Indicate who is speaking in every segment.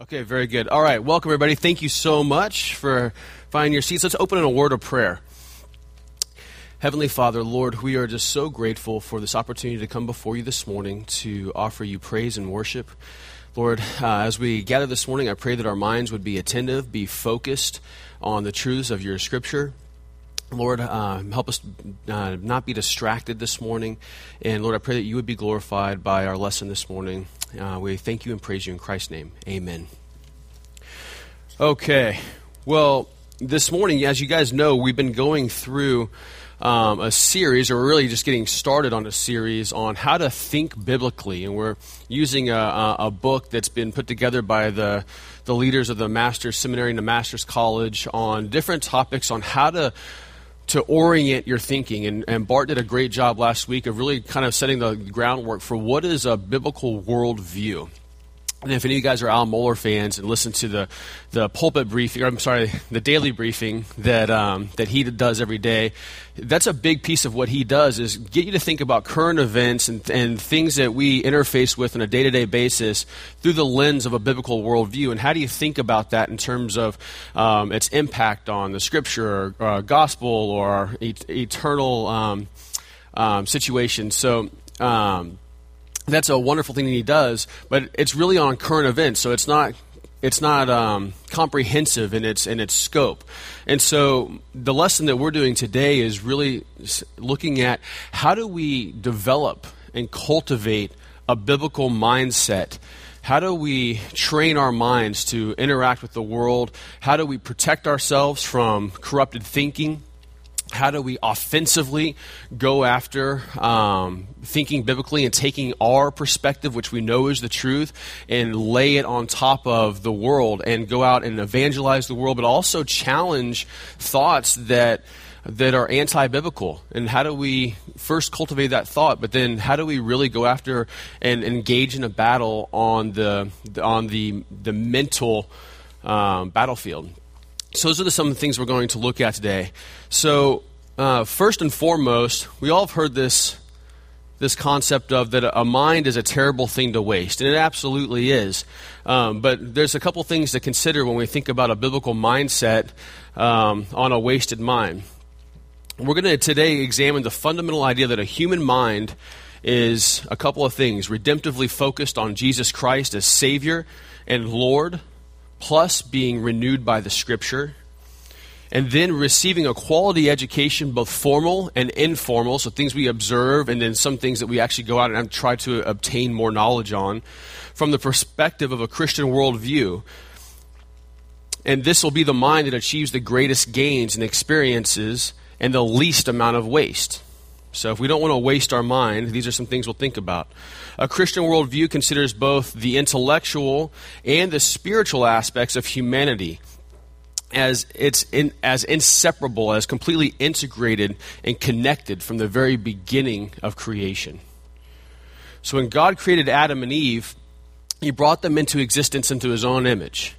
Speaker 1: Okay, very good. All right, welcome everybody. Thank you so much for finding your seats. Let's open in a word of prayer. Heavenly Father, Lord, we are just so grateful for this opportunity to come before you this morning to offer you praise and worship. Lord, uh, as we gather this morning, I pray that our minds would be attentive, be focused on the truths of your scripture. Lord, uh, help us uh, not be distracted this morning. And Lord, I pray that you would be glorified by our lesson this morning. Uh, we thank you and praise you in Christ's name. Amen. Okay. Well, this morning, as you guys know, we've been going through um, a series, or really just getting started on a series on how to think biblically. And we're using a, a book that's been put together by the, the leaders of the Master's Seminary and the Master's College on different topics on how to to orient your thinking. And, and, Bart did a great job last week of really kind of setting the groundwork for what is a biblical worldview. And if any of you guys are Al Mohler fans and listen to the, the pulpit briefing, I'm sorry, the daily briefing that, um, that he does every day, that's a big piece of what he does is get you to think about current events and, and things that we interface with on a day-to-day basis through the lens of a biblical worldview. And how do you think about that in terms of um, its impact on the scripture or uh, gospel or et- eternal um, um situation? So, um, that's a wonderful thing that he does, but it's really on current events, so it's not it's not um, comprehensive in its in its scope. And so the lesson that we're doing today is really looking at how do we develop and cultivate a biblical mindset. How do we train our minds to interact with the world? How do we protect ourselves from corrupted thinking? How do we offensively go after um, thinking biblically and taking our perspective, which we know is the truth, and lay it on top of the world and go out and evangelize the world, but also challenge thoughts that that are anti-biblical? And how do we first cultivate that thought but then how do we really go after and engage in a battle on the on the the mental um, battlefield so those are the, some of the things we're going to look at today. So uh, first and foremost, we all have heard this this concept of that a mind is a terrible thing to waste, and it absolutely is. Um, but there's a couple things to consider when we think about a biblical mindset um, on a wasted mind. We're going to today examine the fundamental idea that a human mind is a couple of things redemptively focused on Jesus Christ as Savior and Lord plus being renewed by the Scripture, and then receiving a quality education, both formal and informal, so things we observe, and then some things that we actually go out and try to obtain more knowledge on, from the perspective of a Christian worldview. And this will be the mind that achieves the greatest gains and experiences and the least amount of waste. So, if we don't want to waste our mind, these are some things we'll think about. A Christian worldview considers both the intellectual and the spiritual aspects of humanity as it's in, as inseparable, as completely integrated and connected from the very beginning of creation. So, when God created Adam and Eve, He brought them into existence into His own image,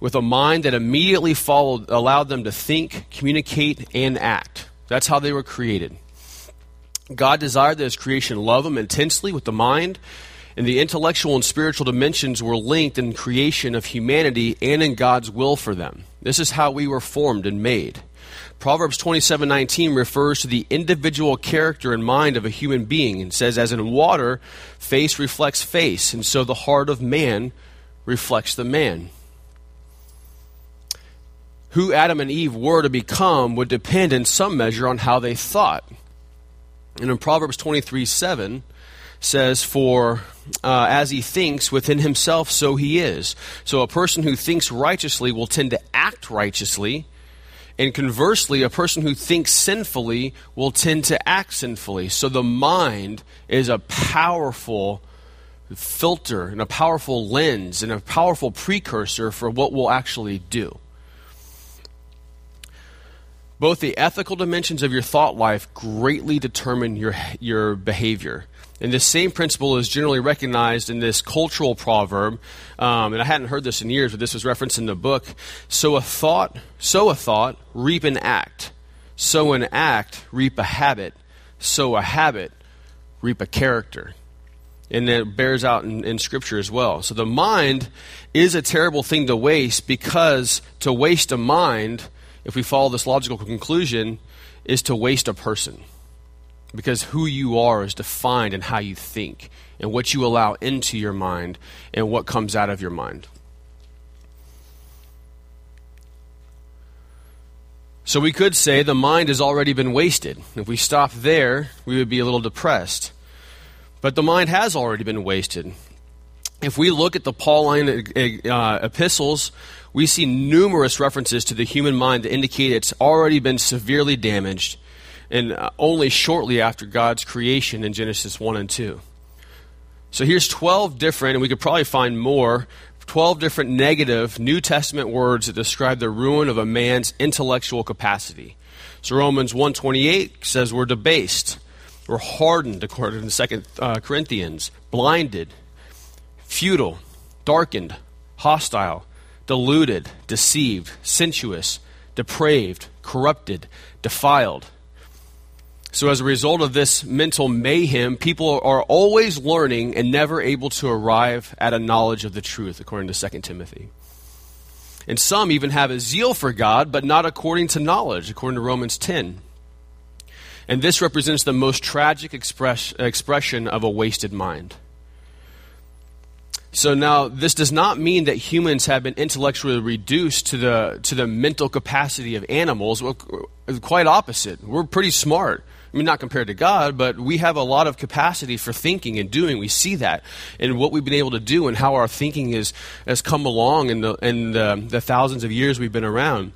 Speaker 1: with a mind that immediately followed, allowed them to think, communicate, and act. That's how they were created. God desired that his creation love him intensely with the mind, and the intellectual and spiritual dimensions were linked in creation of humanity and in God's will for them. This is how we were formed and made. Proverbs 27:19 refers to the individual character and mind of a human being and says as in water face reflects face and so the heart of man reflects the man. Who Adam and Eve were to become would depend in some measure on how they thought. And in Proverbs 23 7 says, For uh, as he thinks within himself, so he is. So a person who thinks righteously will tend to act righteously. And conversely, a person who thinks sinfully will tend to act sinfully. So the mind is a powerful filter and a powerful lens and a powerful precursor for what we'll actually do. Both the ethical dimensions of your thought life greatly determine your, your behavior. And this same principle is generally recognized in this cultural proverb, um, and I hadn't heard this in years, but this was referenced in the book. Sow a thought, sow a thought, reap an act. Sow an act, reap a habit. Sow a habit, reap a character. And it bears out in, in Scripture as well. So the mind is a terrible thing to waste because to waste a mind, if we follow this logical conclusion, is to waste a person. Because who you are is defined in how you think and what you allow into your mind and what comes out of your mind. So we could say the mind has already been wasted. If we stop there, we would be a little depressed. But the mind has already been wasted. If we look at the Pauline uh, epistles, we see numerous references to the human mind that indicate it's already been severely damaged, and uh, only shortly after God's creation in Genesis 1 and 2. So here's 12 different, and we could probably find more 12 different negative New Testament words that describe the ruin of a man's intellectual capacity. So Romans 1:28 says we're debased, we're hardened according to 2 uh, Corinthians, blinded, futile, darkened, hostile, deluded, deceived, sensuous, depraved, corrupted, defiled. So, as a result of this mental mayhem, people are always learning and never able to arrive at a knowledge of the truth, according to 2 Timothy. And some even have a zeal for God, but not according to knowledge, according to Romans 10. And this represents the most tragic express, expression of a wasted mind. So now, this does not mean that humans have been intellectually reduced to the, to the mental capacity of animals. Well, quite opposite. We're pretty smart. I mean, not compared to God, but we have a lot of capacity for thinking and doing. We see that in what we've been able to do and how our thinking is, has come along in, the, in the, the thousands of years we've been around.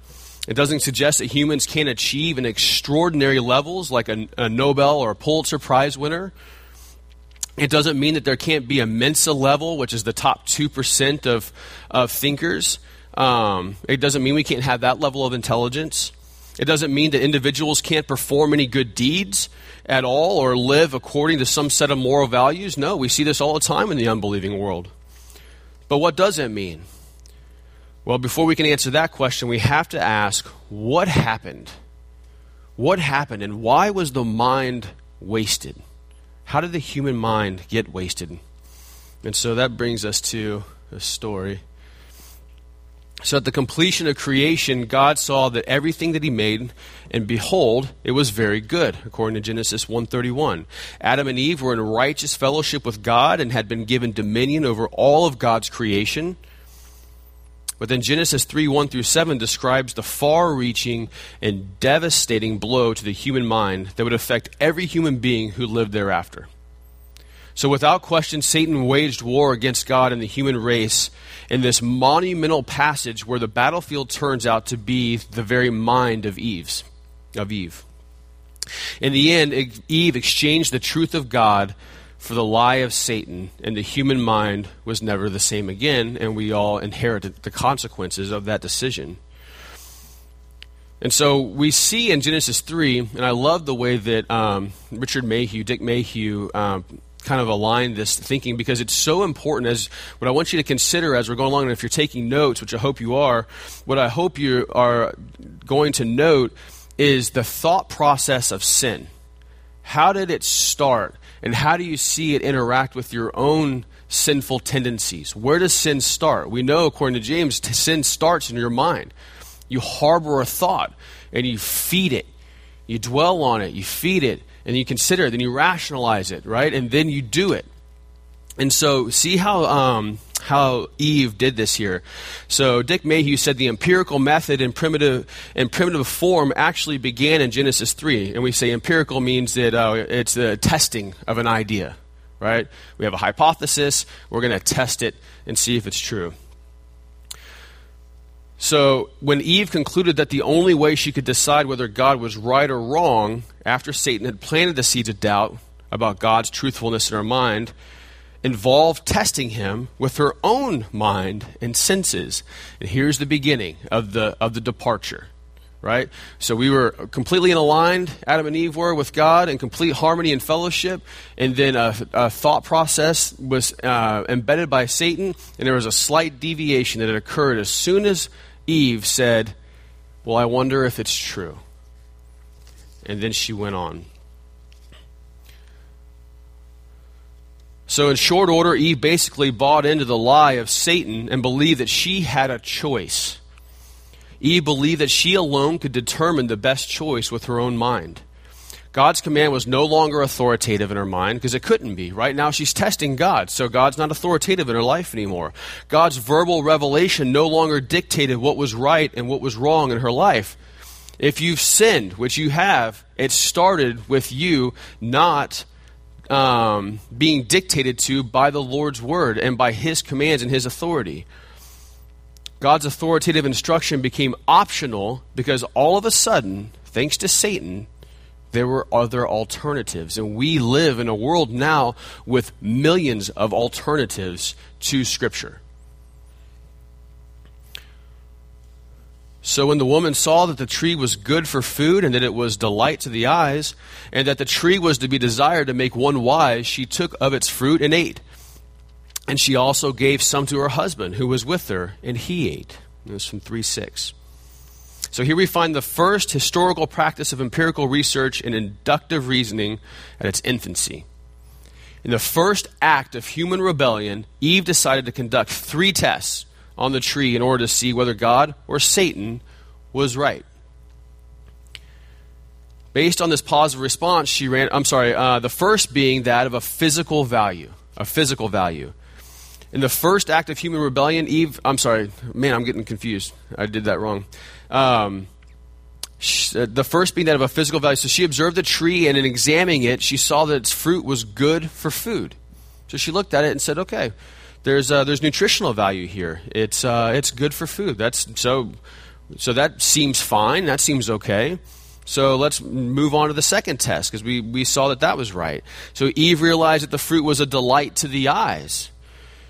Speaker 1: It doesn't suggest that humans can't achieve an extraordinary levels like a, a Nobel or a Pulitzer Prize winner. It doesn't mean that there can't be a Mensa level, which is the top 2% of, of thinkers. Um, it doesn't mean we can't have that level of intelligence. It doesn't mean that individuals can't perform any good deeds at all or live according to some set of moral values. No, we see this all the time in the unbelieving world. But what does it mean? Well, before we can answer that question, we have to ask what happened? What happened and why was the mind wasted? How did the human mind get wasted? And so that brings us to a story. So at the completion of creation, God saw that everything that he made, and behold, it was very good, according to Genesis 1:31. Adam and Eve were in righteous fellowship with God and had been given dominion over all of God's creation. But then Genesis 3 1 through 7 describes the far reaching and devastating blow to the human mind that would affect every human being who lived thereafter. So, without question, Satan waged war against God and the human race in this monumental passage where the battlefield turns out to be the very mind of Eve's, of Eve. In the end, Eve exchanged the truth of God for the lie of Satan, and the human mind was never the same again, and we all inherited the consequences of that decision. And so we see in Genesis 3, and I love the way that um, Richard Mayhue, Dick Mayhue, um, kind of align this thinking because it's so important as what I want you to consider as we're going along and if you're taking notes which I hope you are what I hope you are going to note is the thought process of sin how did it start and how do you see it interact with your own sinful tendencies where does sin start we know according to James sin starts in your mind you harbor a thought and you feed it you dwell on it you feed it and you consider it, then you rationalize it, right? And then you do it. And so, see how um, how Eve did this here. So Dick Mayhue said the empirical method in primitive in primitive form actually began in Genesis three, and we say empirical means that uh, it's the testing of an idea, right? We have a hypothesis, we're going to test it and see if it's true. So, when Eve concluded that the only way she could decide whether God was right or wrong, after Satan had planted the seeds of doubt about God's truthfulness in her mind, involved testing him with her own mind and senses. And here's the beginning of the, of the departure. Right? So we were completely in aligned, Adam and Eve were, with God in complete harmony and fellowship. And then a, a thought process was uh, embedded by Satan, and there was a slight deviation that had occurred as soon as Eve said, Well, I wonder if it's true. And then she went on. So, in short order, Eve basically bought into the lie of Satan and believed that she had a choice. Eve believed that she alone could determine the best choice with her own mind. God's command was no longer authoritative in her mind because it couldn't be. Right now, she's testing God, so God's not authoritative in her life anymore. God's verbal revelation no longer dictated what was right and what was wrong in her life. If you've sinned, which you have, it started with you not um, being dictated to by the Lord's word and by His commands and His authority. God's authoritative instruction became optional because all of a sudden, thanks to Satan, there were other alternatives. And we live in a world now with millions of alternatives to Scripture. So when the woman saw that the tree was good for food and that it was delight to the eyes, and that the tree was to be desired to make one wise, she took of its fruit and ate. And she also gave some to her husband who was with her, and he ate. It was from 3 6. So here we find the first historical practice of empirical research and inductive reasoning at its infancy. In the first act of human rebellion, Eve decided to conduct three tests on the tree in order to see whether God or Satan was right. Based on this positive response, she ran. I'm sorry. Uh, the first being that of a physical value, a physical value. In the first act of human rebellion, Eve. I'm sorry, man. I'm getting confused. I did that wrong. Um, uh, the first being that of a physical value. So she observed the tree, and in examining it, she saw that its fruit was good for food. So she looked at it and said, "Okay, there's uh, there's nutritional value here. It's uh, it's good for food. That's so so that seems fine. That seems okay. So let's move on to the second test because we, we saw that that was right. So Eve realized that the fruit was a delight to the eyes.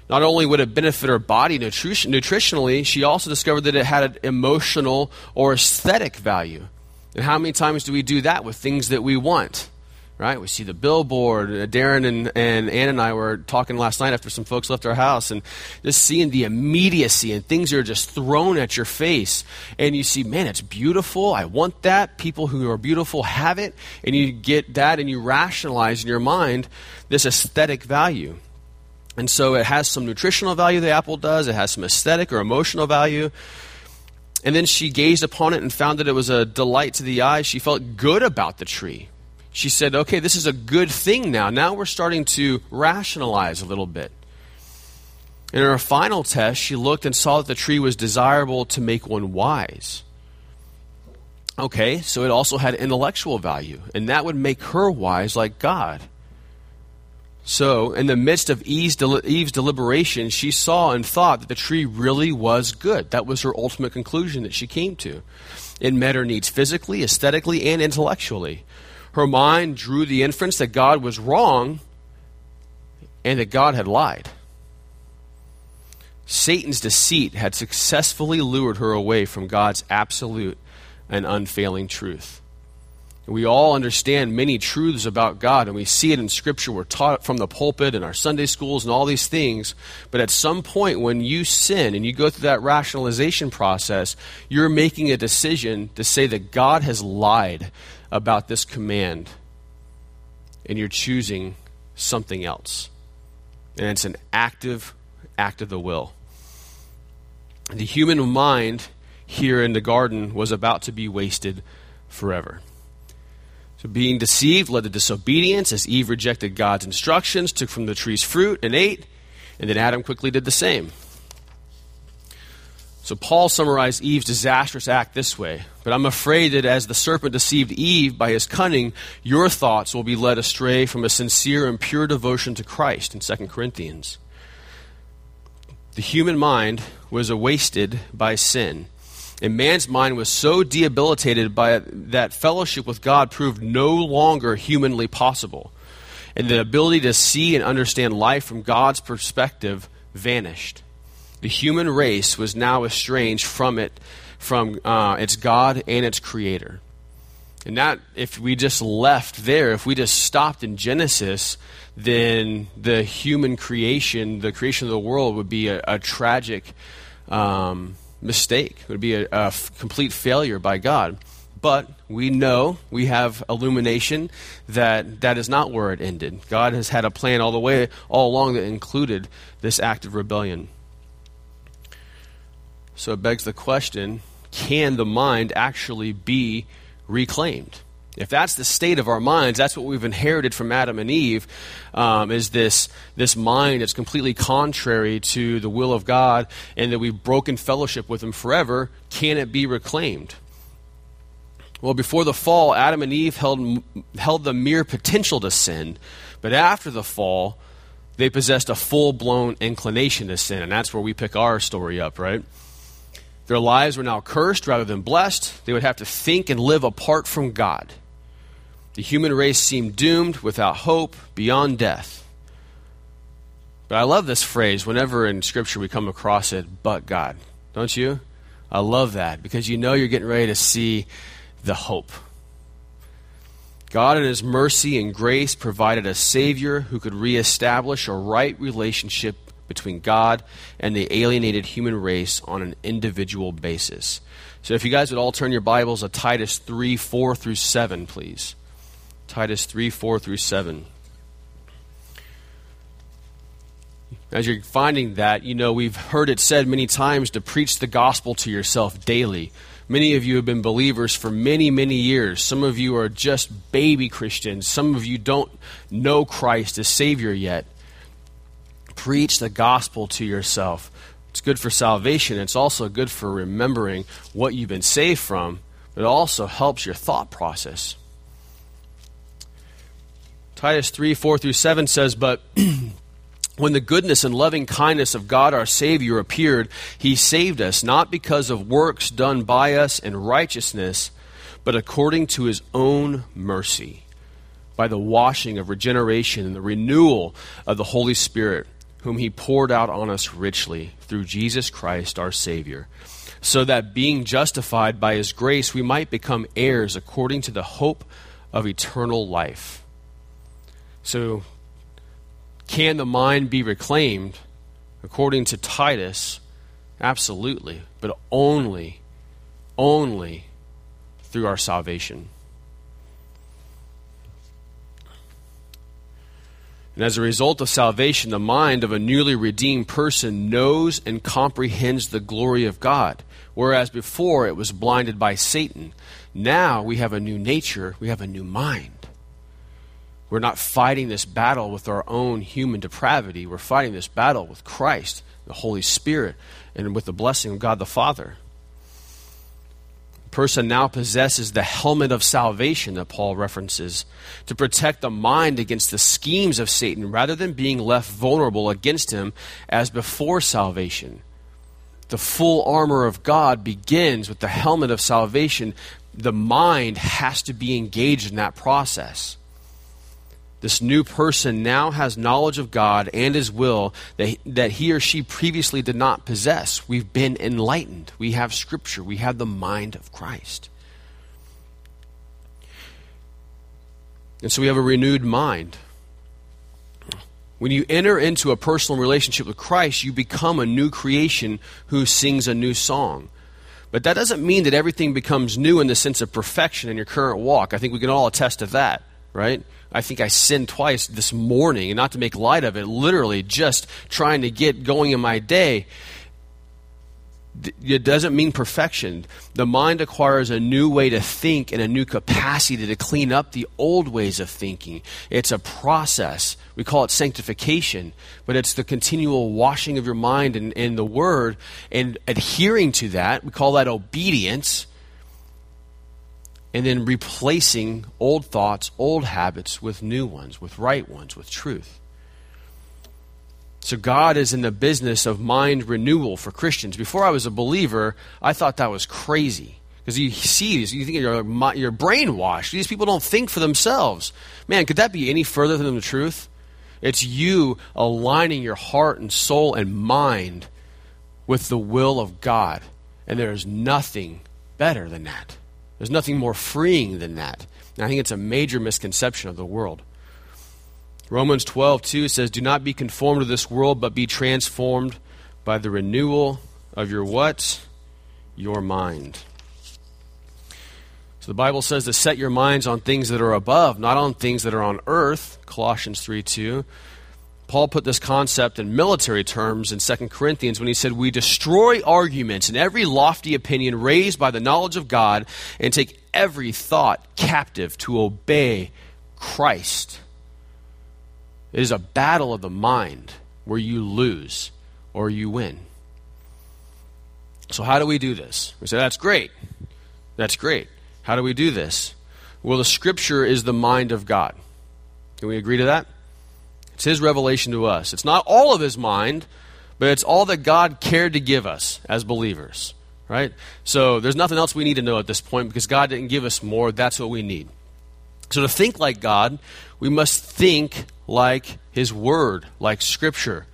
Speaker 1: Not only would it benefit her body nutrition, nutritionally, she also discovered that it had an emotional or aesthetic value. And how many times do we do that with things that we want? Right? We see the billboard. Uh, Darren and, and Ann and I were talking last night after some folks left our house, and just seeing the immediacy and things are just thrown at your face. And you see, man, it's beautiful. I want that. People who are beautiful have it. And you get that and you rationalize in your mind this aesthetic value. And so it has some nutritional value, the apple does. It has some aesthetic or emotional value. And then she gazed upon it and found that it was a delight to the eye. She felt good about the tree she said, okay, this is a good thing now. Now we're starting to rationalize a little bit. In her final test, she looked and saw that the tree was desirable to make one wise. Okay, so it also had intellectual value, and that would make her wise like God. So, in the midst of Eve's, deliberation, she saw and thought that the tree really was good. That was her ultimate conclusion that she came to. It met her needs physically, aesthetically, and intellectually her mind drew the inference that God was wrong and that God had lied. Satan's deceit had successfully lured her away from God's absolute and unfailing truth. We all understand many truths about God, and we see it in Scripture. We're taught from the pulpit and our Sunday schools and all these things. But at some point, when you sin and you go through that rationalization process, you're making a decision to say that God has lied, about this command and you're choosing something else. And it's an active act of the will. The human mind here in the garden was about to be wasted forever. So, being deceived led to disobedience as Eve rejected God's instructions, took from the tree's fruit, and ate. And then Adam quickly did the same. So Paul summarized Eve's disastrous act this way But I'm afraid that as the serpent deceived Eve by his cunning, your thoughts will be led astray from a sincere and pure devotion to Christ in 2 Corinthians. The human mind was wasted by sin. And man's mind was so debilitated by it that fellowship with God proved no longer humanly possible. And the ability to see and understand life from God's perspective vanished the human race was now estranged from it, from uh, its God and its Creator. And that, if we just left there, if we just stopped in Genesis, then the human creation, the creation of the world, would be a, a tragic um, mistake. It would be a, a f- complete failure by God. but we know, we have illumination that that is not where it ended. God has had a plan all the way, all along that included this act of rebellion. So it begs the question can the mind actually be reclaimed? If that's the state of our minds, that's what we've inherited from Adam and Eve, um, is this, this mind that's completely contrary to the will of God and that we've broken fellowship with Him forever, can it be reclaimed? Well, before the fall, Adam and Eve held, held the mere potential to sin, but after the fall, they possessed a full blown inclination to sin, and that's where we pick our story up, right? Their lives were now cursed rather than blessed. They would have to think and live apart from God. The human race seemed doomed, without hope, beyond death. But I love this phrase whenever in Scripture we come across it, but God. Don't you? I love that because you know you're getting ready to see the hope. God, in His mercy and grace, provided a Savior who could reestablish a right relationship between God and the alienated human race on an individual basis. So, if you guys would all turn your Bibles to Titus 3 4 through 7, please. Titus 3 4 through 7. As you're finding that, you know, we've heard it said many times to preach the gospel to yourself daily. Many of you have been believers for many, many years. Some of you are just baby Christians. Some of you don't know Christ as Savior yet. Preach the gospel to yourself. It's good for salvation. It's also good for remembering what you've been saved from. It also helps your thought process. Titus 3 4 through 7 says, But when the goodness and loving kindness of God our Savior appeared, He saved us, not because of works done by us in righteousness, but according to His own mercy, by the washing of regeneration and the renewal of the Holy Spirit, whom He poured out on us richly through Jesus Christ our Savior, so that being justified by His grace, we might become heirs according to the hope of eternal life. So, can the mind be reclaimed? According to Titus, absolutely, but only, only through our salvation. And as a result of salvation, the mind of a newly redeemed person knows and comprehends the glory of God, whereas before it was blinded by Satan. Now we have a new nature, we have a new mind. We're not fighting this battle with our own human depravity. We're fighting this battle with Christ, the Holy Spirit, and with the blessing of God the Father. The person now possesses the helmet of salvation that Paul references to protect the mind against the schemes of Satan rather than being left vulnerable against him as before salvation. The full armor of God begins with the helmet of salvation. The mind has to be engaged in that process. This new person now has knowledge of God and His will that, that he or she previously did not possess. We've been enlightened. We have Scripture. We have the mind of Christ. And so we have a renewed mind. When you enter into a personal relationship with Christ, you become a new creation who sings a new song. But that doesn't mean that everything becomes new in the sense of perfection in your current walk. I think we can all attest to that, right? I think I sinned twice this morning, and not to make light of it, literally just trying to get going in my day. It doesn't mean perfection. The mind acquires a new way to think and a new capacity to clean up the old ways of thinking. It's a process. We call it sanctification, but it's the continual washing of your mind in, in the Word and adhering to that. We call that obedience and then replacing old thoughts, old habits with new ones, with right ones, with truth. So God is in the business of mind renewal for Christians. Before I was a believer, I thought that was crazy. Because you see these, you think you're, you're brainwashed. These people don't think for themselves. Man, could that be any further than the truth? It's you aligning your heart and soul and mind with the will of God. And there is nothing better than that. There's nothing more freeing than that. And I think it's a major misconception of the world. Romans 12, 2 says, Do not be conformed to this world, but be transformed by the renewal of your what? Your mind. So the Bible says to set your minds on things that are above, not on things that are on earth, Colossians 3 2. Paul put this concept in military terms in 2 Corinthians when he said, We destroy arguments and every lofty opinion raised by the knowledge of God and take every thought captive to obey Christ. It is a battle of the mind where you lose or you win. So, how do we do this? We say, That's great. That's great. How do we do this? Well, the Scripture is the mind of God. Can we agree to that? It's His revelation to us. It's not all of His mind, but it's all that God cared to give us as believers, right? So there's nothing else we need to know at this point because God didn't give us more. That's what we need. So to think like God, we must think like His Word, like Scripture.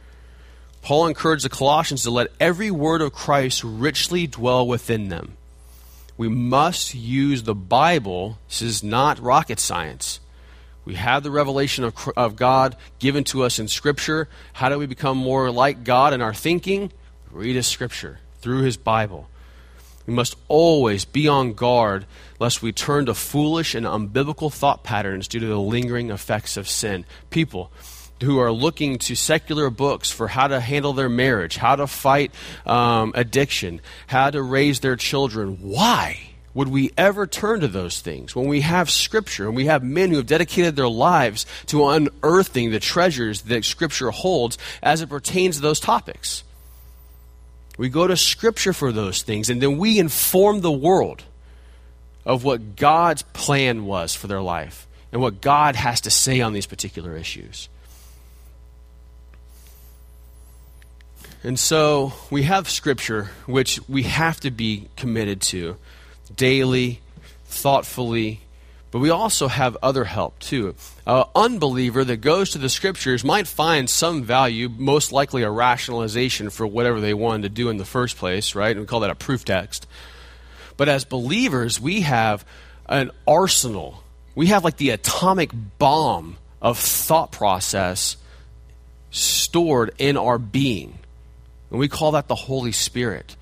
Speaker 1: Paul encouraged the Colossians to let every word of Christ richly dwell within them. We must use the Bible. This is not rocket science. We have the revelation of, of God given to us in Scripture. How do we become more like God in our thinking? Read His Scripture through His Bible. We must always be on guard lest we turn to foolish and unbiblical thought patterns due to the lingering effects of sin. People who are looking to secular books for how to handle their marriage, how to fight um, addiction, how to raise their children. Why? Would we ever turn to those things when we have Scripture and we have men who have dedicated their lives to unearthing the treasures that Scripture holds as it pertains to those topics? We go to Scripture for those things, and then we inform the world of what God's plan was for their life and what God has to say on these particular issues. And so we have Scripture, which we have to be committed to daily, thoughtfully, but we also have other help too. An unbeliever that goes to the scriptures might find some value, most likely a rationalization for whatever they wanted to do in the first place, right? And we call that a proof text. But as believers, we have an arsenal. We have like the atomic bomb of thought process stored in our being. And we call that the Holy Spirit.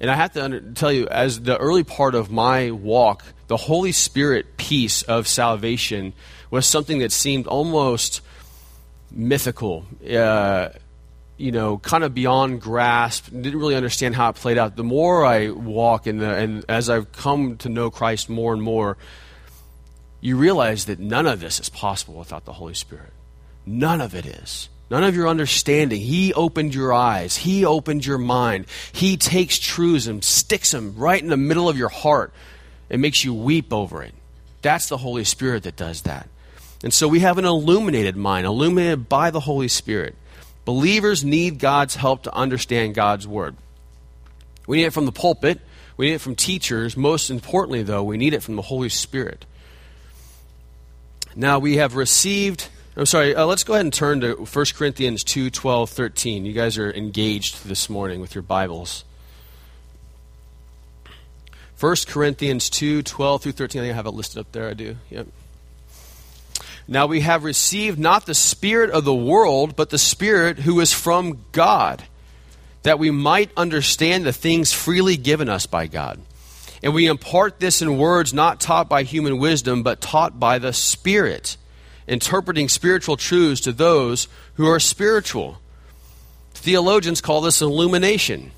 Speaker 1: And I have to under, tell you, as the early part of my walk, the Holy Spirit piece of salvation was something that seemed almost mythical, uh, you know, kind of beyond grasp. Didn't really understand how it played out. The more I walk in the, and as I've come to know Christ more and more, you realize that none of this is possible without the Holy Spirit. None of it is. None of your understanding. He opened your eyes. He opened your mind. He takes truths and sticks them right in the middle of your heart and makes you weep over it. That's the Holy Spirit that does that. And so we have an illuminated mind, illuminated by the Holy Spirit. Believers need God's help to understand God's Word. We need it from the pulpit, we need it from teachers. Most importantly, though, we need it from the Holy Spirit. Now we have received I'm sorry, uh, let's go ahead and turn to 1 Corinthians 2 12, 13. You guys are engaged this morning with your Bibles. 1 Corinthians 2 12 through 13. I think I have it listed up there. I do. Yep. Now we have received not the Spirit of the world, but the Spirit who is from God, that we might understand the things freely given us by God. And we impart this in words not taught by human wisdom, but taught by the Spirit interpreting spiritual truths to those who are spiritual. Theologians call this illumination.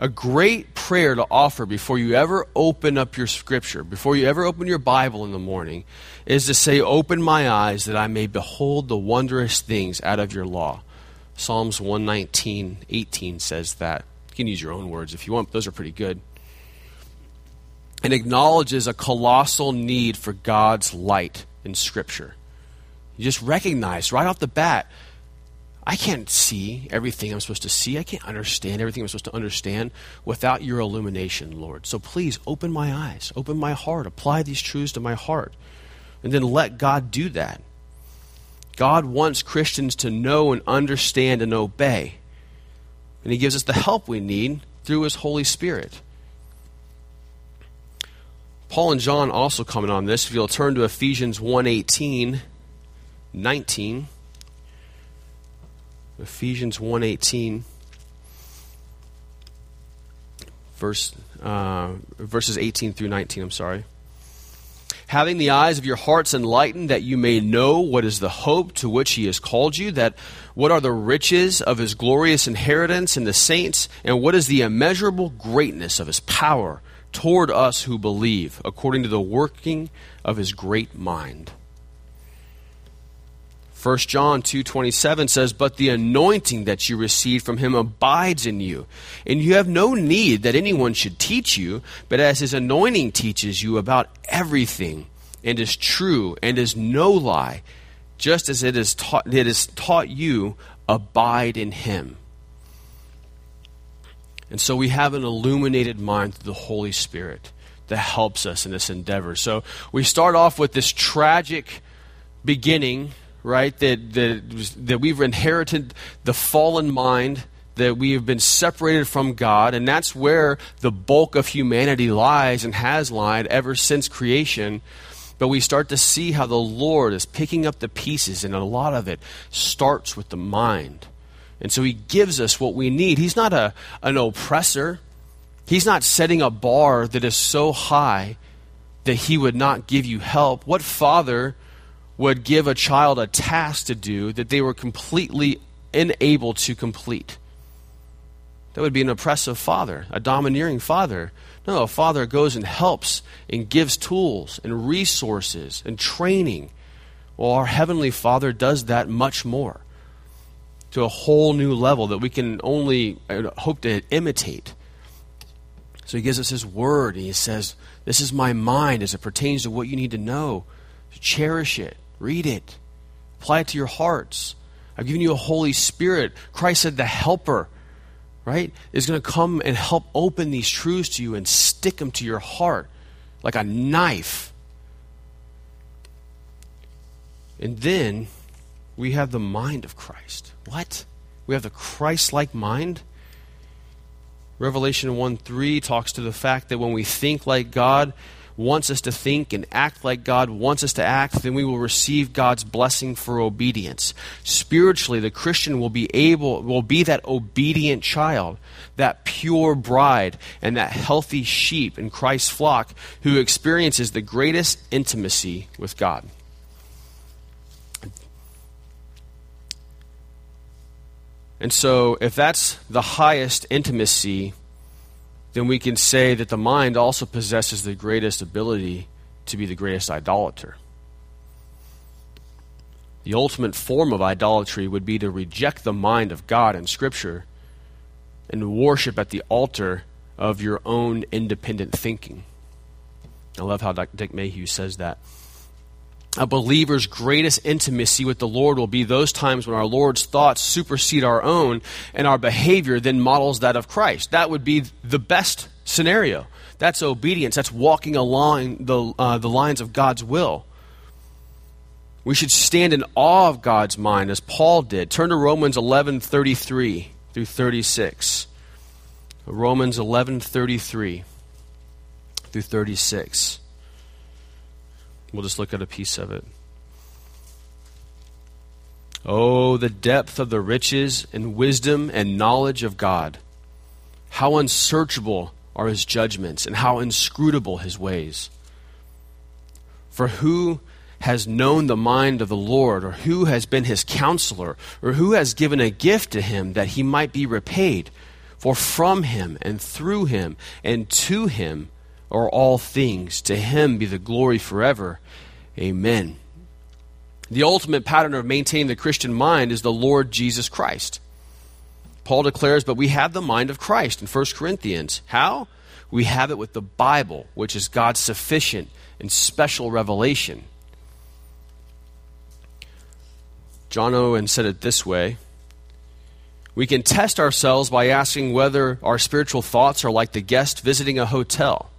Speaker 1: A great prayer to offer before you ever open up your scripture, before you ever open your Bible in the morning, is to say, Open my eyes that I may behold the wondrous things out of your law. Psalms 119, 18 says that. You can use your own words if you want, those are pretty good. And acknowledges a colossal need for God's light in Scripture. You just recognize right off the bat, I can't see everything I'm supposed to see. I can't understand everything I'm supposed to understand without your illumination, Lord. So please open my eyes, open my heart, apply these truths to my heart, and then let God do that. God wants Christians to know and understand and obey. And He gives us the help we need through His Holy Spirit. Paul and John also comment on this. If you'll turn to Ephesians 1:18, 19. Ephesians 1:18. verse, uh, verses 18 through 19. I'm sorry. Having the eyes of your hearts enlightened, that you may know what is the hope to which he has called you, that what are the riches of his glorious inheritance in the saints, and what is the immeasurable greatness of his power toward us who believe, according to the working of his great mind. 1 John 2:27 says, "But the anointing that you received from him abides in you, and you have no need that anyone should teach you, but as his anointing teaches you about everything, and is true and is no lie, just as it is taught it is taught you, abide in him." And so we have an illuminated mind through the Holy Spirit that helps us in this endeavor. So we start off with this tragic beginning right? That, that, that we've inherited the fallen mind, that we have been separated from God, and that's where the bulk of humanity lies and has lied ever since creation. But we start to see how the Lord is picking up the pieces, and a lot of it starts with the mind. And so He gives us what we need. He's not a, an oppressor, He's not setting a bar that is so high that He would not give you help. What father would give a child a task to do that they were completely unable to complete. That would be an oppressive father, a domineering father. No, a father goes and helps and gives tools and resources and training. Well, our Heavenly Father does that much more to a whole new level that we can only hope to imitate. So He gives us His Word and He says, This is my mind as it pertains to what you need to know. Cherish it. Read it. Apply it to your hearts. I've given you a Holy Spirit. Christ said the helper, right, is going to come and help open these truths to you and stick them to your heart like a knife. And then we have the mind of Christ. What? We have the Christ like mind? Revelation 1 3 talks to the fact that when we think like God, wants us to think and act like God wants us to act, then we will receive God's blessing for obedience. Spiritually, the Christian will be able will be that obedient child, that pure bride, and that healthy sheep in Christ's flock who experiences the greatest intimacy with God. And so, if that's the highest intimacy then we can say that the mind also possesses the greatest ability to be the greatest idolater. The ultimate form of idolatry would be to reject the mind of God in Scripture and worship at the altar of your own independent thinking. I love how Dick Mayhue says that a believer's greatest intimacy with the Lord will be those times when our Lord's thoughts supersede our own and our behavior then models that of Christ. That would be the best scenario. That's obedience. That's walking along the, uh, the lines of God's will. We should stand in awe of God's mind as Paul did. Turn to Romans 11:33 through 36. Romans 11:33 through 36. We'll just look at a piece of it. Oh, the depth of the riches and wisdom and knowledge of God. How unsearchable are his judgments, and how inscrutable his ways. For who has known the mind of the Lord, or who has been his counselor, or who has given a gift to him that he might be repaid? For from him, and through him, and to him, are all things. To him be the glory forever. Amen. The ultimate pattern of maintaining the Christian mind is the Lord Jesus Christ. Paul declares, but we have the mind of Christ in 1 Corinthians. How? We have it with the Bible, which is God's sufficient and special revelation. John Owen said it this way We can test ourselves by asking whether our spiritual thoughts are like the guest visiting a hotel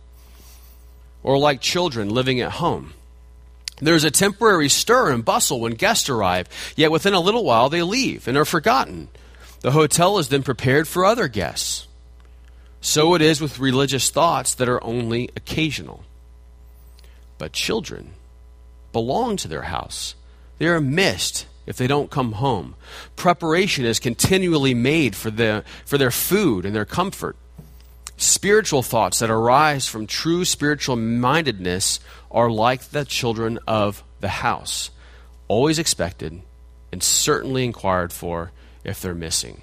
Speaker 1: or like children living at home. There's a temporary stir and bustle when guests arrive, yet within a little while they leave and are forgotten. The hotel is then prepared for other guests. So it is with religious thoughts that are only occasional. But children belong to their house. They are missed if they don't come home. Preparation is continually made for, the, for their food and their comfort. Spiritual thoughts that arise from true spiritual mindedness are like the children of the house, always expected and certainly inquired for if they're missing.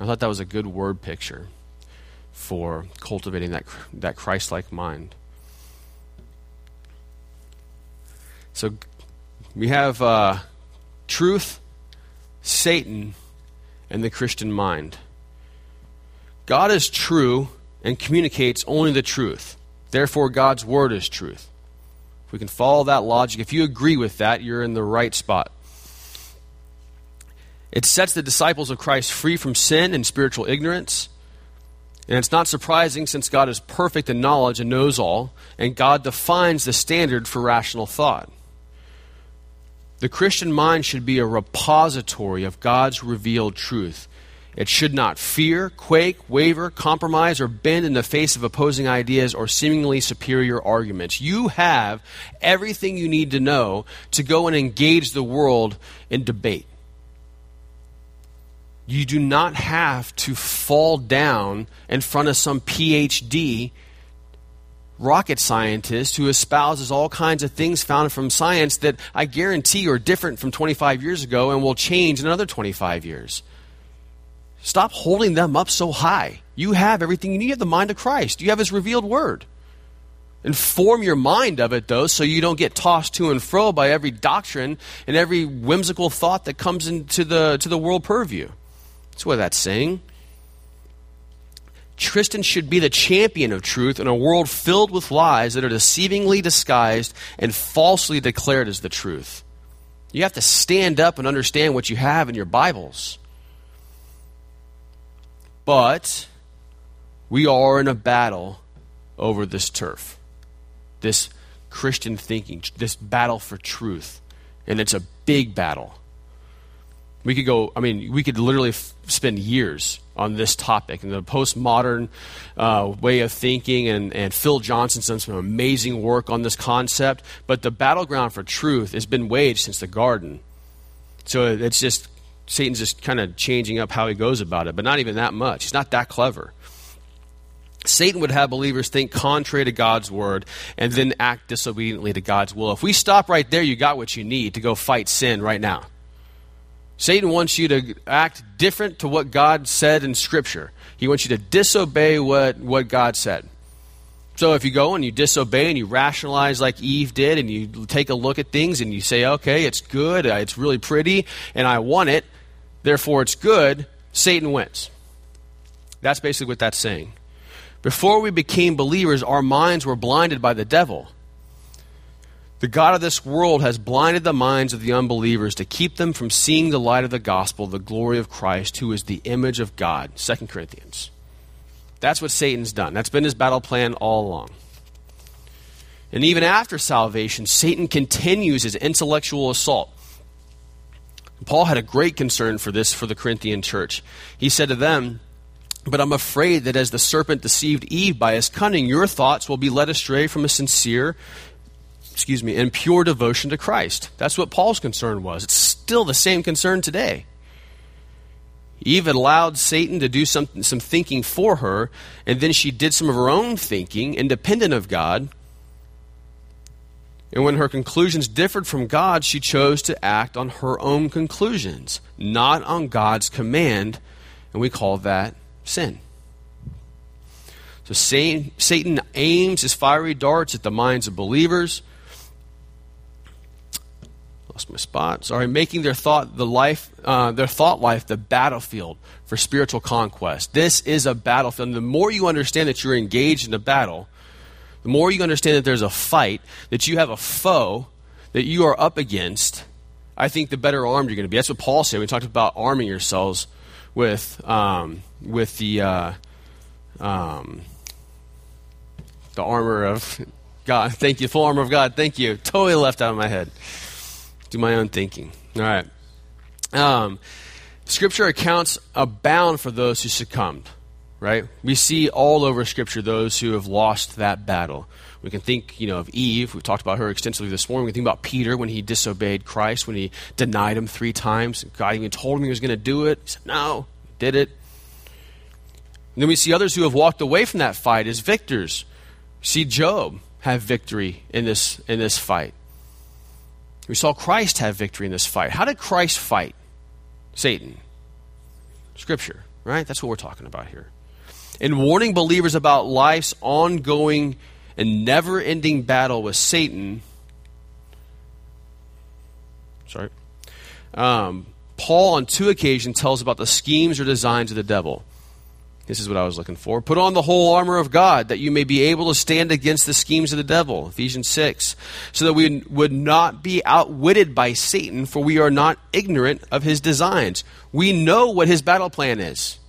Speaker 1: I thought that was a good word picture for cultivating that, that Christ like mind. So we have uh, truth, Satan, and the Christian mind. God is true and communicates only the truth. Therefore, God's word is truth. If we can follow that logic, if you agree with that, you're in the right spot. It sets the disciples of Christ free from sin and spiritual ignorance. And it's not surprising since God is perfect in knowledge and knows all, and God defines the standard for rational thought. The Christian mind should be a repository of God's revealed truth it should not fear, quake, waver, compromise, or bend in the face of opposing ideas or seemingly superior arguments. You have everything you need to know to go and engage the world in debate. You do not have to fall down in front of some PhD rocket scientist who espouses all kinds of things found from science that I guarantee are different from 25 years ago and will change in another 25 years. Stop holding them up so high. You have everything you need. You have the mind of Christ, you have His revealed word. Inform your mind of it, though, so you don't get tossed to and fro by every doctrine and every whimsical thought that comes into the, to the world purview. That's what that's saying. Christian should be the champion of truth in a world filled with lies that are deceivingly disguised and falsely declared as the truth. You have to stand up and understand what you have in your Bibles. But we are in a battle over this turf, this Christian thinking, this battle for truth. And it's a big battle. We could go, I mean, we could literally f- spend years on this topic and the postmodern uh, way of thinking. And, and Phil Johnson's done some amazing work on this concept. But the battleground for truth has been waged since the garden. So it's just Satan's just kind of changing up how he goes about it, but not even that much. He's not that clever. Satan would have believers think contrary to God's word and then act disobediently to God's will. If we stop right there, you got what you need to go fight sin right now. Satan wants you to act different to what God said in Scripture. He wants you to disobey what, what God said. So if you go and you disobey and you rationalize like Eve did and you take a look at things and you say, okay, it's good, uh, it's really pretty, and I want it, therefore it's good, Satan wins. That's basically what that's saying. Before we became believers, our minds were blinded by the devil. The God of this world has blinded the minds of the unbelievers to keep them from seeing the light of the gospel, the glory of Christ, who is the image of God. 2 Corinthians. That's what Satan's done. That's been his battle plan all along. And even after salvation, Satan continues his intellectual assault. Paul had a great concern for this for the Corinthian church. He said to them, But I'm afraid that as the serpent deceived Eve by his cunning, your thoughts will be led astray from a sincere, excuse me, and pure devotion to Christ. That's what Paul's concern was. It's still the same concern today. Eve allowed Satan to do some, some thinking for her, and then she did some of her own thinking, independent of God, and when her conclusions differed from God, she chose to act on her own conclusions, not on God's command, and we call that sin. So Satan aims his fiery darts at the minds of believers. Lost my spot. Sorry, making their thought the life, uh, their thought life, the battlefield for spiritual conquest. This is a battlefield. And the more you understand that you're engaged in a battle, the more you understand that there's a fight, that you have a foe that you are up against, I think the better armed you're going to be. That's what Paul said. We talked about arming yourselves with um, with the uh, um, the armor of God. Thank you, full armor of God. Thank you. Totally left out of my head. Do my own thinking. All right. Um, scripture accounts abound for those who succumbed right? We see all over Scripture those who have lost that battle. We can think, you know, of Eve. We've talked about her extensively this morning. We can think about Peter when he disobeyed Christ, when he denied him three times. God even told him he was going to do it. He said, no, did it. And then we see others who have walked away from that fight as victors. See Job have victory in this, in this fight. We saw Christ have victory in this fight. How did Christ fight Satan? Scripture, right? That's what we're talking about here. In warning believers about life's ongoing and never ending battle with Satan, sorry, um, Paul on two occasions tells about the schemes or designs of the devil. This is what I was looking for. Put on the whole armor of God that you may be able to stand against the schemes of the devil. Ephesians 6. So that we would not be outwitted by Satan, for we are not ignorant of his designs. We know what his battle plan is.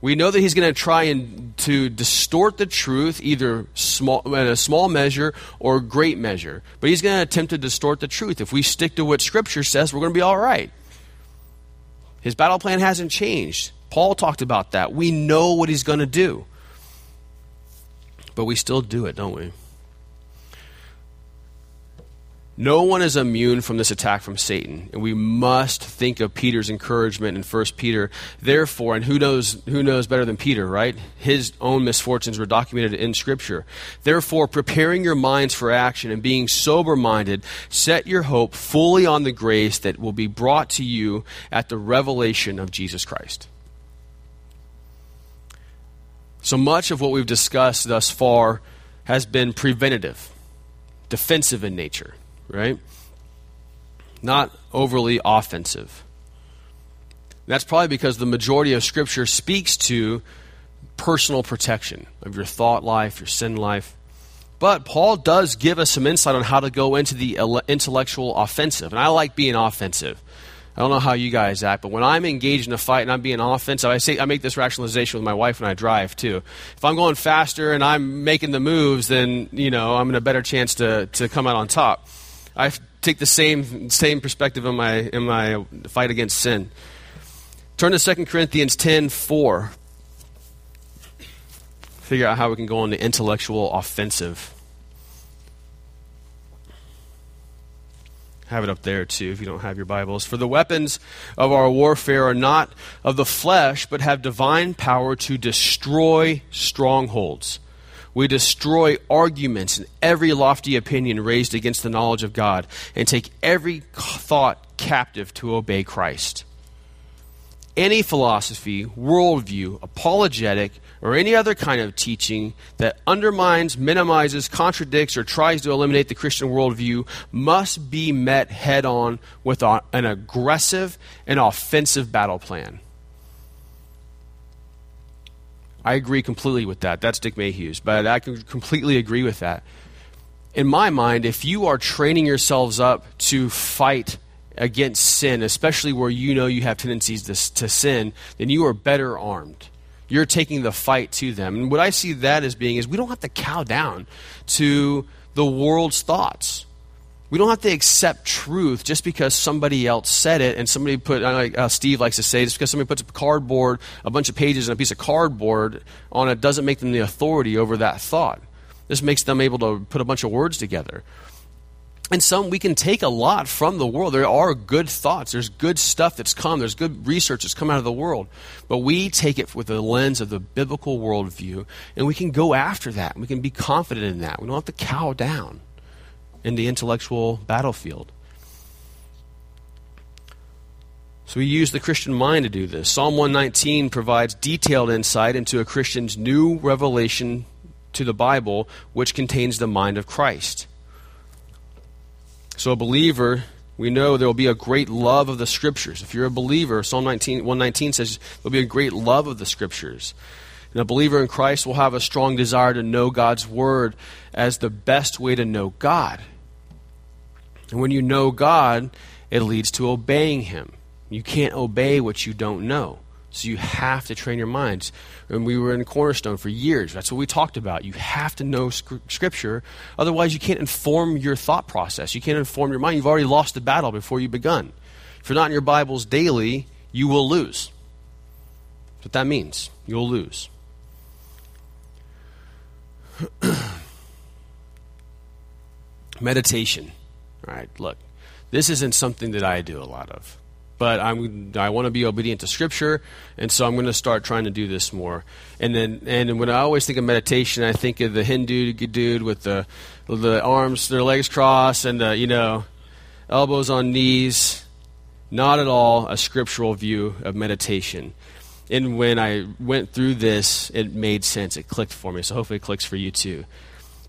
Speaker 1: We know that he's going to try and to distort the truth, either small, in a small measure or great measure. But he's going to attempt to distort the truth. If we stick to what Scripture says, we're going to be all right. His battle plan hasn't changed. Paul talked about that. We know what he's going to do. But we still do it, don't we? No one is immune from this attack from Satan, and we must think of Peter's encouragement in 1 Peter. Therefore, and who knows who knows better than Peter, right? His own misfortunes were documented in scripture. Therefore, preparing your minds for action and being sober-minded, set your hope fully on the grace that will be brought to you at the revelation of Jesus Christ. So much of what we've discussed thus far has been preventative, defensive in nature right? Not overly offensive. That's probably because the majority of Scripture speaks to personal protection of your thought life, your sin life. But Paul does give us some insight on how to go into the intellectual offensive. And I like being offensive. I don't know how you guys act, but when I'm engaged in a fight and I'm being offensive, I say I make this rationalization with my wife when I drive too. If I'm going faster and I'm making the moves, then you know I'm in a better chance to to come out on top. I take the same same perspective in my in my fight against sin. Turn to 2 Corinthians 10 4. Figure out how we can go on the intellectual offensive. Have it up there too if you don't have your Bibles. For the weapons of our warfare are not of the flesh, but have divine power to destroy strongholds. We destroy arguments and every lofty opinion raised against the knowledge of God and take every thought captive to obey Christ. Any philosophy, worldview, apologetic, or any other kind of teaching that undermines, minimizes, contradicts, or tries to eliminate the Christian worldview must be met head on with an aggressive and offensive battle plan. I agree completely with that. That's Dick Mayhue's, but I can completely agree with that. In my mind, if you are training yourselves up to fight against sin, especially where you know you have tendencies to, to sin, then you are better armed. You're taking the fight to them. And what I see that as being is we don't have to cow down to the world's thoughts. We don't have to accept truth just because somebody else said it and somebody put, like uh, Steve likes to say, just because somebody puts a cardboard, a bunch of pages and a piece of cardboard on it doesn't make them the authority over that thought. This makes them able to put a bunch of words together. And some, we can take a lot from the world. There are good thoughts. There's good stuff that's come. There's good research that's come out of the world. But we take it with the lens of the biblical worldview, and we can go after that. We can be confident in that. We don't have to cow down in the intellectual battlefield. So we use the Christian mind to do this. Psalm 119 provides detailed insight into a Christian's new revelation to the Bible, which contains the mind of Christ. So a believer, we know there will be a great love of the Scriptures. If you're a believer, Psalm 19, 119 says there'll be a great love of the Scriptures. And a believer in Christ will have a strong desire to know God's Word as the best way to know God. And when you know God, it leads to obeying Him. You can't obey what you don't know. So you have to train your minds. And we were in Cornerstone for years. That's what we talked about. You have to know Scripture. Otherwise, you can't inform your thought process. You can't inform your mind. You've already lost the battle before you've begun. If you're not in your Bibles daily, you will lose. That's what that means. You'll lose. Meditation. All right, look, this isn't something that I do a lot of. But I'm I want to be obedient to Scripture, and so I'm going to start trying to do this more. And then and when I always think of meditation, I think of the Hindu dude with the the arms, their legs crossed, and the, you know elbows on knees. Not at all a scriptural view of meditation. And when I went through this, it made sense. It clicked for me. So hopefully it clicks for you too.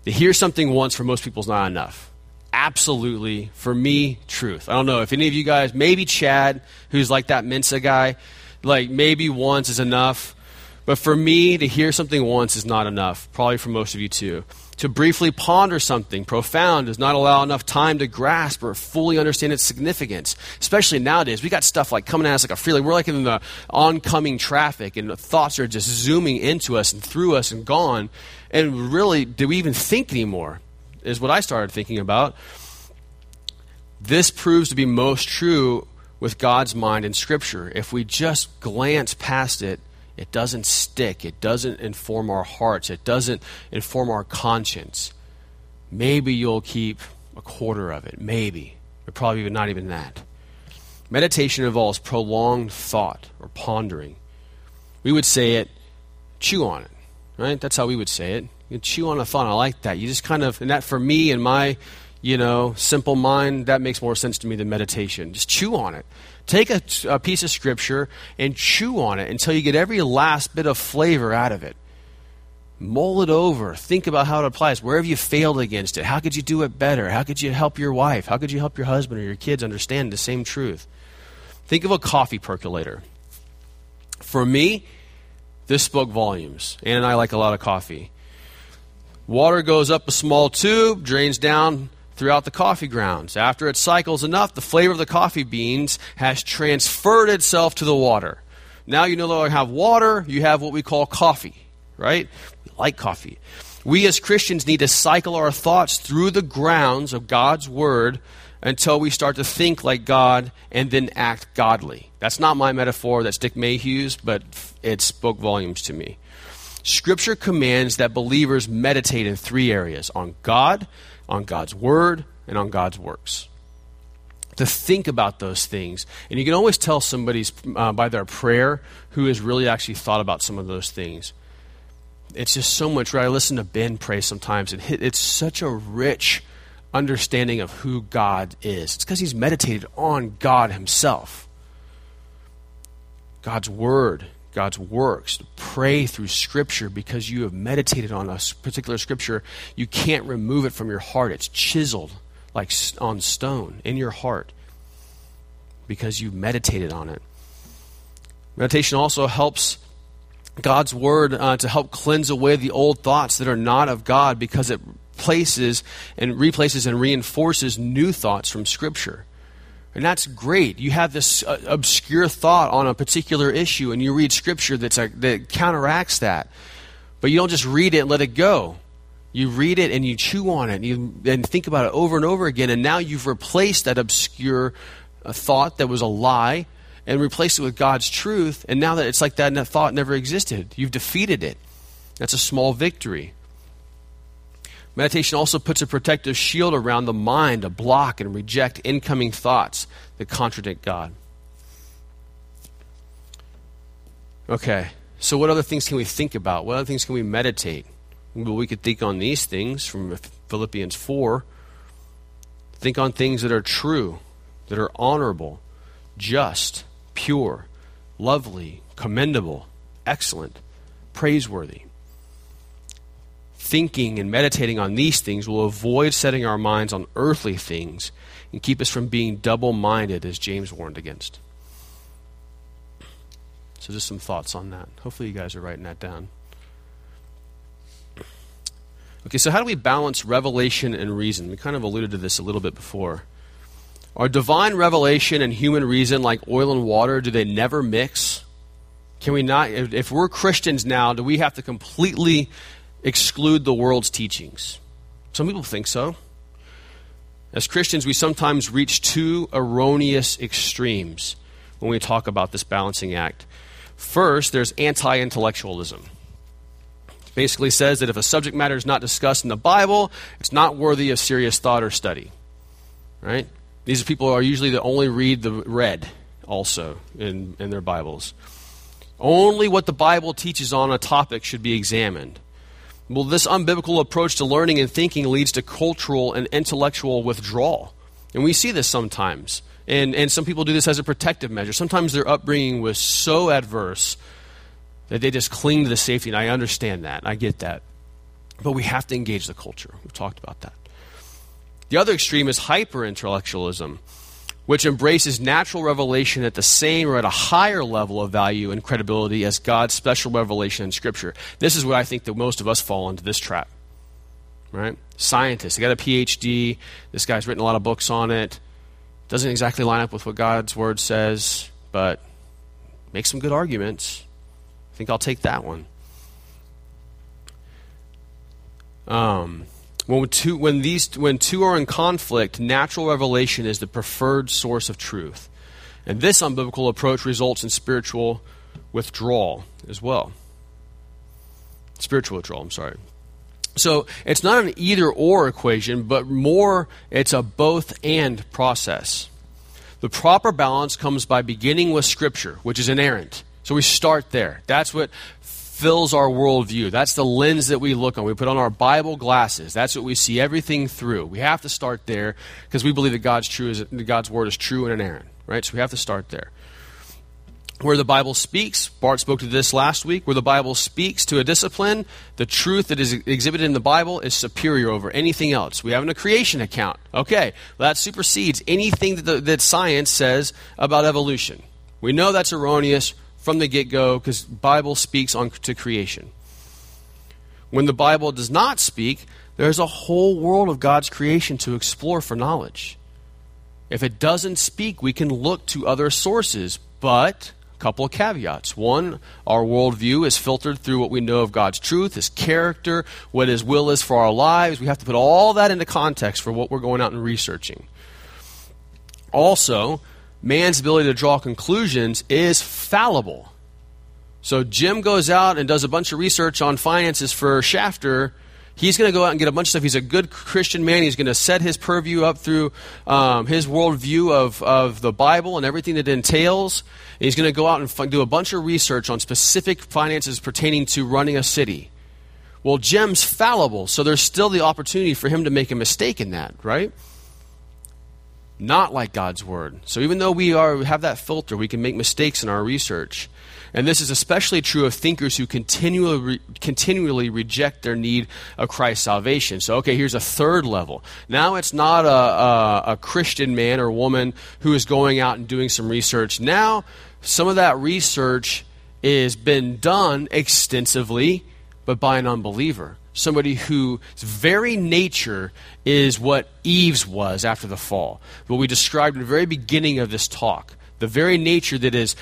Speaker 1: To hear something once for most people is not enough absolutely, for me, truth. I don't know if any of you guys, maybe Chad, who's like that Mensa guy, like maybe once is enough. But for me, to hear something once is not enough. Probably for most of you too. To briefly ponder something profound does not allow enough time to grasp or fully understand its significance. Especially nowadays, we got stuff like coming at us like a freeway. We're like in the oncoming traffic, and thoughts are just zooming into us and through us and gone. And really, do we even think anymore? Is what I started thinking about. This proves to be most true with God's mind in Scripture. If we just glance past it, it doesn't stick. It doesn't inform our hearts. It doesn't inform our conscience. Maybe you'll keep a quarter of it. Maybe. But probably not even that. Meditation involves prolonged thought or pondering. We would say it, chew on it, right? That's how we would say it. You chew on a thought. I like that. You just kind of, and that for me and my, you know, simple mind, that makes more sense to me than meditation. Just chew on it. Take a, a piece of scripture and chew on it until you get every last bit of flavor out of it. Mull it over. Think about how it applies. Where have you failed against it? How could you do it better? How could you help your wife? How could you help your husband or your kids understand the same truth? Think of a coffee percolator. For me, this spoke volumes. Ann and I like a lot of coffee. Water goes up a small tube, drains down throughout the coffee grounds. After it cycles enough, the flavor of the coffee beans has transferred itself to the water. Now you no longer have water, you have what we call coffee, right? We like coffee. We as Christians need to cycle our thoughts through the grounds of God's Word until we start to think like God and then act godly. That's not my metaphor, that's Dick Mayhue's, but it spoke volumes to me. Scripture commands that believers meditate in three areas on God, on God's Word, and on God's works. To think about those things. And you can always tell somebody's uh, by their prayer who has really actually thought about some of those things. It's just so much, right? I listen to Ben pray sometimes, and it's such a rich understanding of who God is. It's because he's meditated on God himself. God's Word God's works. Pray through Scripture because you have meditated on a particular Scripture. You can't remove it from your heart. It's chiseled like on stone in your heart because you've meditated on it. Meditation also helps God's Word uh, to help cleanse away the old thoughts that are not of God because it places and replaces and reinforces new thoughts from Scripture. And that's great. You have this uh, obscure thought on a particular issue, and you read scripture that's a, that counteracts that. But you don't just read it and let it go. You read it and you chew on it and, you, and think about it over and over again. And now you've replaced that obscure uh, thought that was a lie and replaced it with God's truth. And now that it's like that, that thought never existed, you've defeated it. That's a small victory. Meditation also puts a protective shield around the mind to block and reject incoming thoughts that contradict God. Okay, so what other things can we think about? What other things can we meditate? Well, we could think on these things from Philippians 4. Think on things that are true, that are honorable, just, pure, lovely, commendable, excellent, praiseworthy thinking and meditating on these things will avoid setting our minds on earthly things and keep us from being double minded, as James warned against. So, just some thoughts on that. Hopefully, you guys are writing that down. Okay, so how do we balance revelation and reason? We kind of alluded to this a little bit before. Are divine revelation and human reason like oil and water? Do they never mix? Can we not, if we're Christians now, do we have to completely exclude the world's teachings. Some people think so. As Christians, we sometimes reach two erroneous extremes when we talk about this balancing act. First, there's anti intellectualism. It basically says that if a subject matter is not discussed in the Bible, it's not worthy of serious thought or study. Right? These are people who are usually the only read the read also in, in their Bibles. Only what the Bible teaches on a topic should be examined. Well, this unbiblical approach to learning and thinking leads to cultural and intellectual withdrawal. And we see this sometimes. And, and some people do this as a protective measure. Sometimes their upbringing was so adverse that they just cling to the safety. And I understand that. I get that. But we have to engage the culture. We've talked about that. The other extreme is hyper intellectualism, which embraces natural revelation at the same or at a higher level of value and credibility as God's special revelation in Scripture. This is where I think that most of us fall into this trap. Right? Scientists, they got a PhD. This guy's written a lot of books on it. Doesn't exactly line up with what God's Word says, but makes some good arguments. I think I'll take that one. Um, when two, when, these, when two are in conflict, natural revelation is the preferred source of truth. And this unbiblical approach results in spiritual withdrawal as well. Spiritual withdrawal, I'm sorry. So it's not an either or equation, but more it's a both and process. The proper balance comes by beginning with Scripture, which is inerrant. So we start there. That's what fills our worldview. That's the lens that we look on. We put on our Bible glasses. That's what we see everything through. We have to start there because we believe that God's true is God's word is true and inerrant, right? So we have to start there. Where the Bible speaks, Bart spoke to this last week, where the Bible speaks to a discipline, the truth that is exhibited in the Bible is superior over anything else. We have a creation account. Okay, well, that supersedes anything that, the, that science says about evolution. We know that's erroneous from the get go because Bible speaks on to creation. When the Bible does not speak, there's a whole world of God's creation to explore for knowledge. If it doesn't speak, we can look to other sources, but a couple of caveats. One, our worldview is filtered through what we know of God's truth, His character, what His will is for our lives. We have to put all that into context for what we're going out and researching. Also, man's ability to draw conclusions is fallible. So Jim goes out and does a bunch of research on finances for Shafter. He's going to go out and get a bunch of stuff. He's a good Christian man. He's going to set his purview up through um, his worldview of, of the Bible and everything that entails. And he's going to go out and f- do a bunch of research on specific finances pertaining to running a city. Well, Jim's fallible, so there's still the opportunity for him to make a mistake in that, right? Not like God's Word. So even though we are, have that filter, we can make mistakes in our research. And this is especially true of thinkers who continually, re- continually reject their need of Christ's salvation. So, okay, here's a third level. Now it's not a, a, a Christian man or woman who is going out and doing some research. Now, some of that research is been done extensively, but by an unbeliever somebody whose very nature is what Eve's was after the fall. What we described in the very beginning of this talk. The very nature that is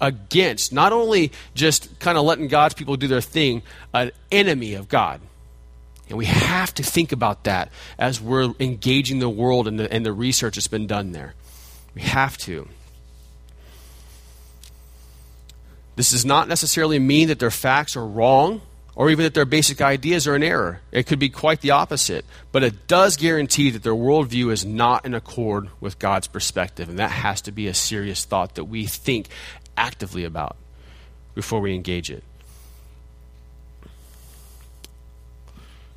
Speaker 1: against, not only just kind of letting God's people do their thing, an enemy of God. And we have to think about that as we're engaging the world and the, and the research that's been done there. We have to. This does not necessarily mean that their facts are wrong or even that their basic ideas are in error. It could be quite the opposite. But it does guarantee that their worldview is not in accord with God's perspective. And that has to be a serious thought that we think actively about before we engage it.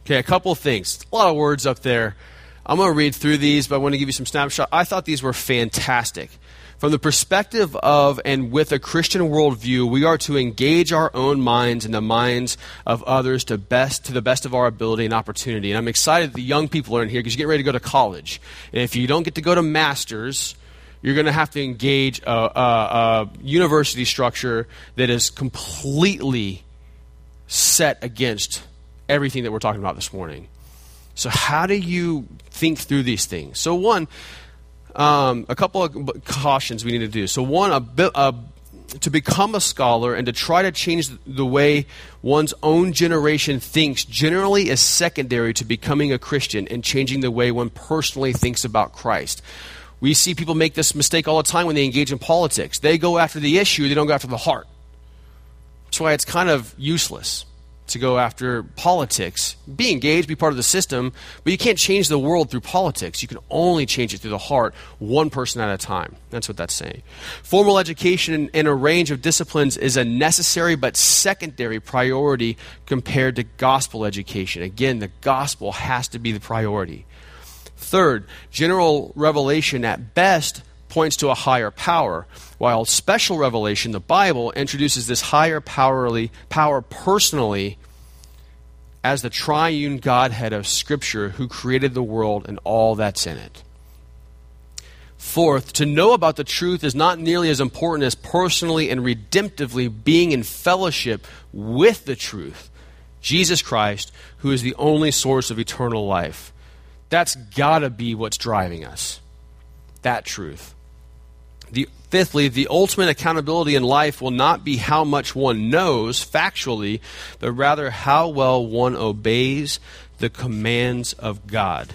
Speaker 1: Okay, a couple things. A lot of words up there. I'm going to read through these, but I want to give you some snapshot. I thought these were fantastic. From the perspective of and with a Christian worldview, we are to engage our own minds and the minds of others to best to the best of our ability and opportunity. And I'm excited the young people are in here because you get ready to go to college. And if you don't get to go to masters, you're going to have to engage a, a, a university structure that is completely set against everything that we're talking about this morning. So, how do you think through these things? So, one, um, a couple of cautions we need to do. So, one, a, a, to become a scholar and to try to change the way one's own generation thinks generally is secondary to becoming a Christian and changing the way one personally thinks about Christ. We see people make this mistake all the time when they engage in politics. They go after the issue, they don't go after the heart. That's why it's kind of useless. To go after politics. Be engaged, be part of the system, but you can't change the world through politics. You can only change it through the heart, one person at a time. That's what that's saying. Formal education in a range of disciplines is a necessary but secondary priority compared to gospel education. Again, the gospel has to be the priority. Third, general revelation at best points to a higher power, while special revelation, the Bible, introduces this higher powerly, power personally as the triune Godhead of Scripture who created the world and all that's in it. Fourth, to know about the truth is not nearly as important as personally and redemptively being in fellowship with the truth, Jesus Christ, who is the only source of eternal life. That's got to be what's driving us. That truth. The, fifthly, the ultimate accountability in life will not be how much one knows factually, but rather how well one obeys the commands of God.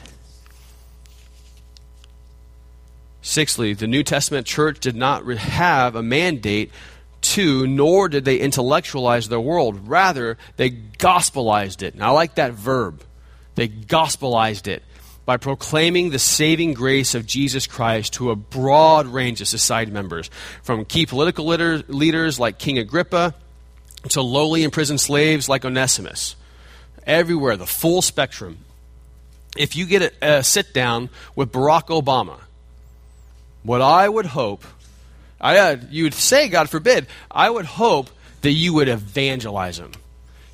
Speaker 1: Sixthly, the New Testament church did not have a mandate to, nor did they intellectualize their world. Rather, they gospelized it. And I like that verb. They gospelized it by proclaiming the saving grace of Jesus Christ to a broad range of society members, from key political leaders like King Agrippa to lowly imprisoned slaves like Onesimus. Everywhere, the full spectrum. If you get a, a sit down with Barack Obama, what I would hope, I, uh, you would say, God forbid, I would hope that you would evangelize him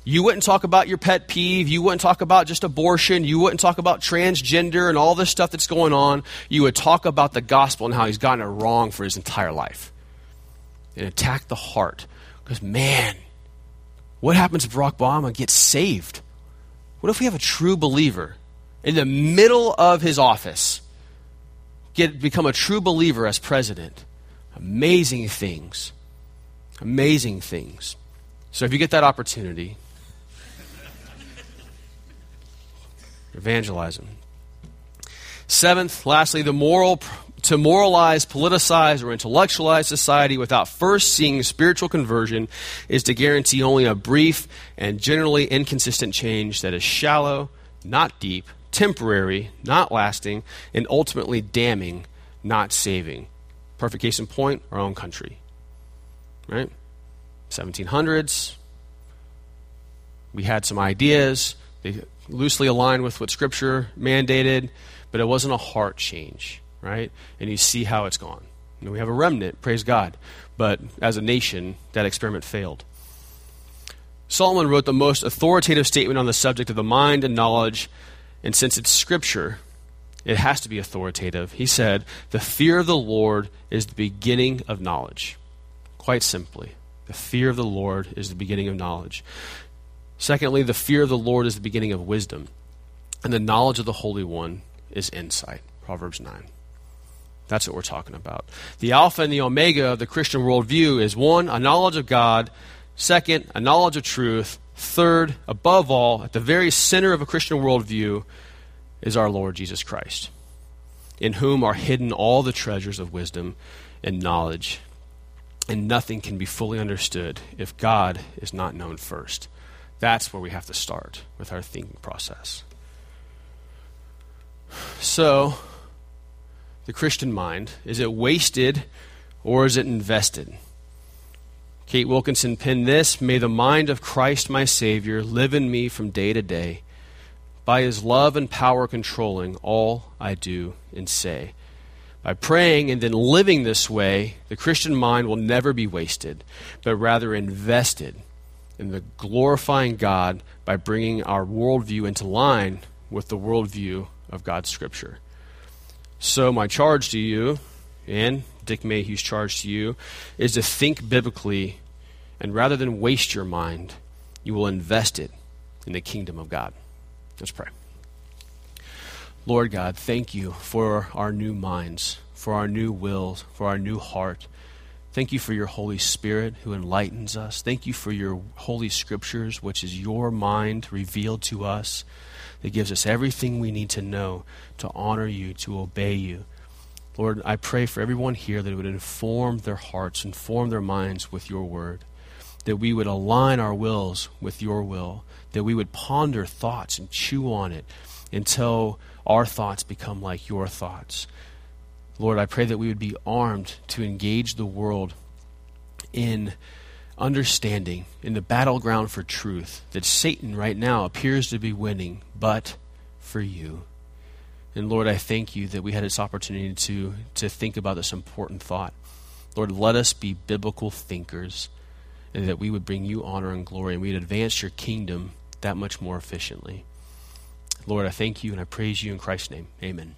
Speaker 1: you wouldn't talk about your pet peeve. You wouldn't talk about just abortion. You wouldn't talk about transgender and all this stuff that's going on. You would talk about the gospel and how he's gotten it wrong for his entire life. And attack the heart. Because, man, what happens if Barack Obama gets saved? What if we have a true believer in the middle of his office get become a true believer as president? Amazing things. Amazing things. So if you get that opportunity, Evangelize them. Seventh, lastly, the moral to moralize, politicize, or intellectualize society without first seeing spiritual conversion is to guarantee only a brief and generally inconsistent change that is shallow, not deep, temporary, not lasting, and ultimately damning, not saving. Perfect case in point, our own country. Right? 1700s, we had some ideas. They loosely aligned with what Scripture mandated, but it wasn't a heart change, right? And you see how it's gone. And we have a remnant, praise God. But as a nation, that experiment failed. Solomon wrote the most authoritative statement on the subject of the mind and knowledge, and since it's Scripture, it has to be authoritative. He said, The fear of the Lord is the beginning of knowledge. Quite simply, the fear of the Lord is the beginning of knowledge. Secondly, the fear of the Lord is the beginning of wisdom, and the knowledge of the Holy One is insight. Proverbs 9. That's what we're talking about. The Alpha and the Omega of the Christian worldview is one, a knowledge of God, second, a knowledge of truth, third, above all, at the very center of a Christian worldview is our Lord Jesus Christ, in whom are hidden all the treasures of wisdom and knowledge. And nothing can be fully understood if God is not known first. That's where we have to start with our thinking process. So, the Christian mind, is it wasted or is it invested? Kate Wilkinson penned this May the mind of Christ my Savior live in me from day to day, by his love and power controlling all I do and say. By praying and then living this way, the Christian mind will never be wasted, but rather invested in the glorifying God by bringing our worldview into line with the worldview of God's Scripture. So, my charge to you, and Dick Mayhue's charge to you, is to think biblically, and rather than waste your mind, you will invest it in the kingdom of God. Let's pray. Lord God, thank you for our new minds, for our new wills, for our new heart. Thank you for your Holy Spirit who enlightens us. Thank you for your Holy Scriptures, which is your mind revealed to us, that gives us everything we need to know to honor you, to obey you. Lord, I pray for everyone here that it would inform their hearts, inform their minds with your word. that we would align our wills with your will, that we would ponder thoughts and chew on it until our thoughts become like your thoughts. Lord, I pray that we would be armed to engage the world in understanding, in the battleground for truth, that Satan right now appears to be winning, but for you. And Lord, I thank you that we had this opportunity to, to think about this important thought. Lord, let us be biblical thinkers, and that we would bring you honor and glory, and we'd advance your kingdom that much more efficiently. Lord, I thank you and I praise you in Christ's name. Amen.